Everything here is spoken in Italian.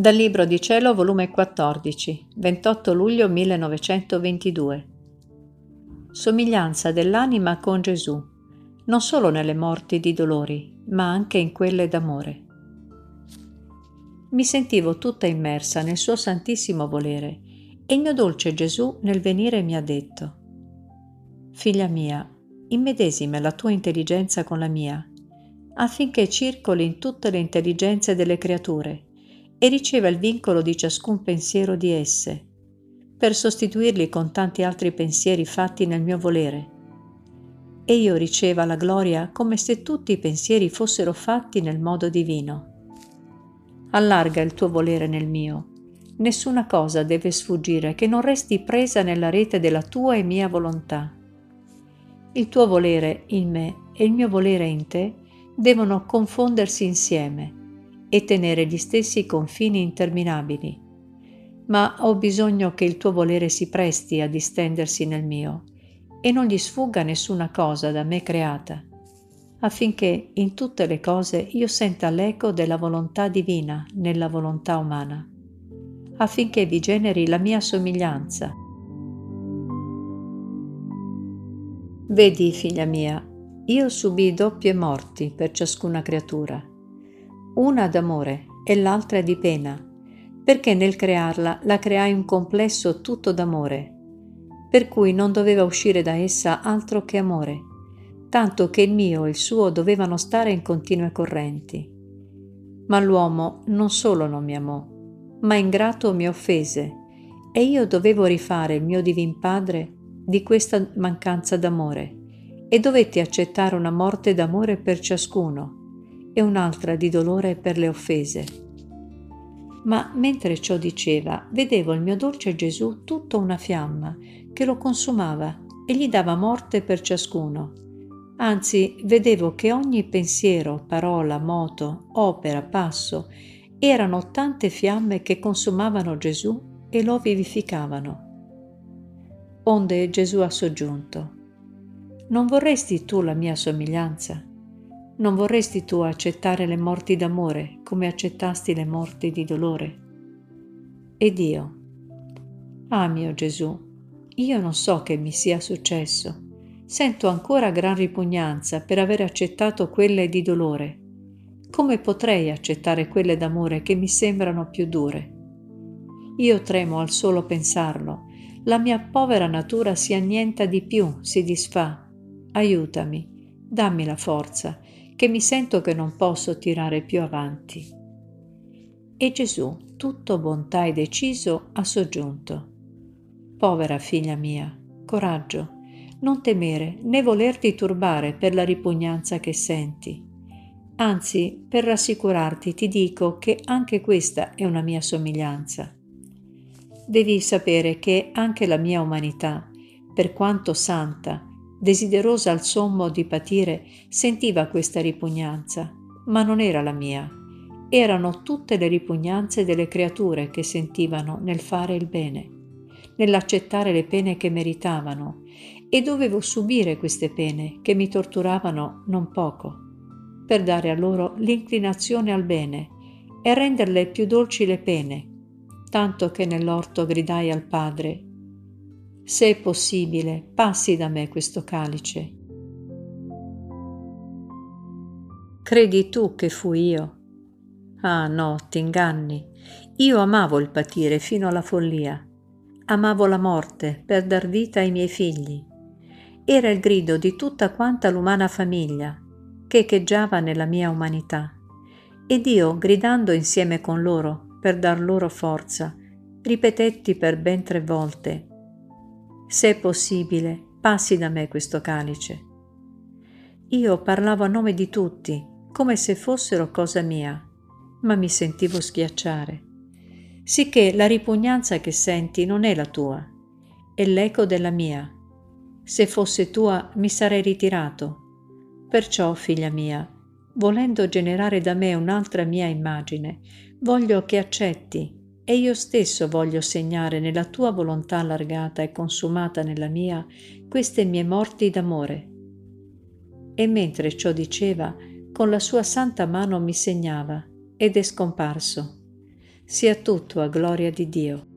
Dal Libro di Cielo, volume 14, 28 luglio 1922. Somiglianza dell'anima con Gesù, non solo nelle morti di dolori, ma anche in quelle d'amore. Mi sentivo tutta immersa nel suo santissimo volere e il mio dolce Gesù nel venire mi ha detto, Figlia mia, immedesima la tua intelligenza con la mia, affinché circoli in tutte le intelligenze delle creature e riceva il vincolo di ciascun pensiero di esse, per sostituirli con tanti altri pensieri fatti nel mio volere. E io riceva la gloria come se tutti i pensieri fossero fatti nel modo divino. Allarga il tuo volere nel mio. Nessuna cosa deve sfuggire che non resti presa nella rete della tua e mia volontà. Il tuo volere in me e il mio volere in te devono confondersi insieme e tenere gli stessi confini interminabili, ma ho bisogno che il tuo volere si presti a distendersi nel mio e non gli sfugga nessuna cosa da me creata, affinché in tutte le cose io senta l'eco della volontà divina nella volontà umana, affinché vi generi la mia somiglianza. Vedi, figlia mia, io subì doppie morti per ciascuna creatura una d'amore e l'altra di pena, perché nel crearla la creai un complesso tutto d'amore, per cui non doveva uscire da essa altro che amore, tanto che il mio e il suo dovevano stare in continue correnti. Ma l'uomo non solo non mi amò, ma ingrato mi offese, e io dovevo rifare il mio divin Padre di questa mancanza d'amore, e dovetti accettare una morte d'amore per ciascuno, e un'altra di dolore per le offese. Ma mentre ciò diceva, vedevo il mio dolce Gesù tutta una fiamma che lo consumava e gli dava morte per ciascuno. Anzi, vedevo che ogni pensiero, parola, moto, opera, passo, erano tante fiamme che consumavano Gesù e lo vivificavano. Onde Gesù ha soggiunto, Non vorresti tu la mia somiglianza? Non vorresti tu accettare le morti d'amore come accettasti le morti di dolore? Ed io, ah mio Gesù, io non so che mi sia successo. Sento ancora gran ripugnanza per aver accettato quelle di dolore. Come potrei accettare quelle d'amore che mi sembrano più dure? Io tremo al solo pensarlo. La mia povera natura si annienta di più, si disfà. Aiutami, dammi la forza che mi sento che non posso tirare più avanti. E Gesù, tutto bontà e deciso, ha soggiunto. Povera figlia mia, coraggio, non temere né volerti turbare per la ripugnanza che senti. Anzi, per rassicurarti ti dico che anche questa è una mia somiglianza. Devi sapere che anche la mia umanità, per quanto santa, desiderosa al sommo di patire, sentiva questa ripugnanza, ma non era la mia. Erano tutte le ripugnanze delle creature che sentivano nel fare il bene, nell'accettare le pene che meritavano, e dovevo subire queste pene che mi torturavano non poco, per dare a loro l'inclinazione al bene e renderle più dolci le pene, tanto che nell'orto gridai al Padre se è possibile, passi da me questo calice. Credi tu che fui io? Ah no, ti inganni. Io amavo il patire fino alla follia. Amavo la morte per dar vita ai miei figli. Era il grido di tutta quanta l'umana famiglia che echeggiava nella mia umanità. Ed io, gridando insieme con loro per dar loro forza, ripetetti per ben tre volte se è possibile, passi da me questo calice. Io parlavo a nome di tutti, come se fossero cosa mia, ma mi sentivo schiacciare. Sicché la ripugnanza che senti non è la tua, è l'eco della mia. Se fosse tua mi sarei ritirato. Perciò, figlia mia, volendo generare da me un'altra mia immagine, voglio che accetti e io stesso voglio segnare nella tua volontà allargata e consumata nella mia queste mie morti d'amore. E mentre ciò diceva, con la sua santa mano mi segnava ed è scomparso. sia tutto a gloria di Dio.